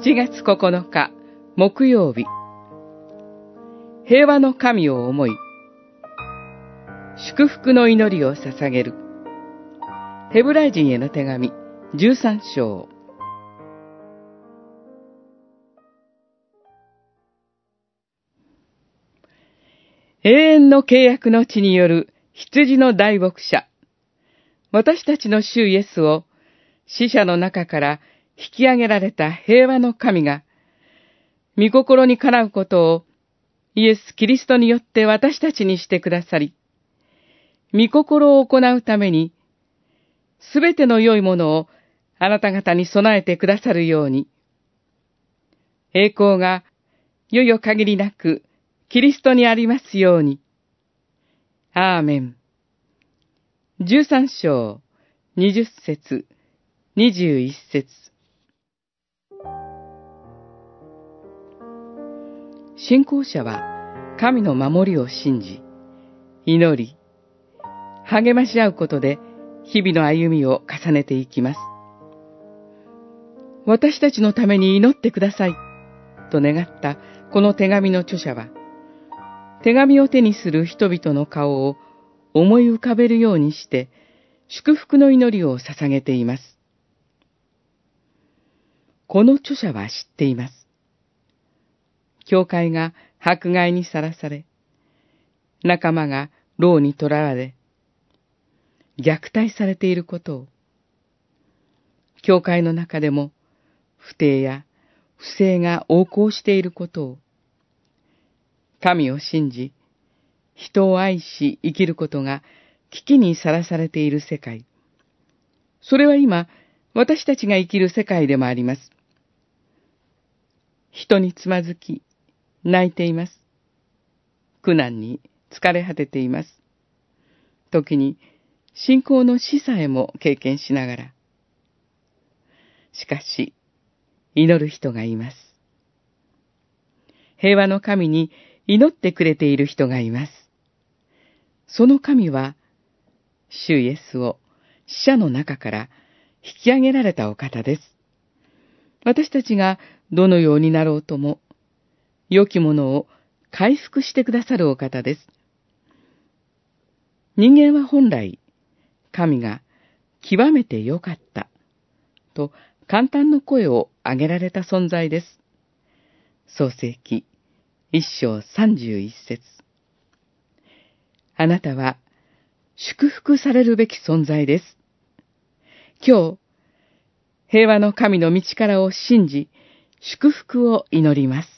7月9日木曜日。平和の神を思い祝福の祈りを捧げる。ヘブライ人への手紙13章。永遠の契約の地による羊の大牧者。私たちの主イエスを死者の中から引き上げられた平和の神が、御心にかなうことをイエス・キリストによって私たちにしてくださり、御心を行うために、すべての良いものをあなた方に備えてくださるように、栄光が、よよ限りなく、キリストにありますように。アーメン。十三章、二十節、二十一節。信仰者は神の守りを信じ、祈り、励まし合うことで日々の歩みを重ねていきます。私たちのために祈ってくださいと願ったこの手紙の著者は、手紙を手にする人々の顔を思い浮かべるようにして祝福の祈りを捧げています。この著者は知っています。教会が迫害にさらされ、仲間が牢に囚われ、虐待されていることを、教会の中でも不定や不正が横行していることを、神を信じ、人を愛し生きることが危機にさらされている世界。それは今、私たちが生きる世界でもあります。人につまずき、泣いています。苦難に疲れ果てています。時に信仰の死さえも経験しながら。しかし、祈る人がいます。平和の神に祈ってくれている人がいます。その神は、主イエスを死者の中から引き上げられたお方です。私たちがどのようになろうとも、良きものを回復してくださるお方です。人間は本来、神が極めて良かった、と簡単の声を上げられた存在です。創世記一章三十一節あなたは祝福されるべき存在です。今日、平和の神の道からを信じ、祝福を祈ります。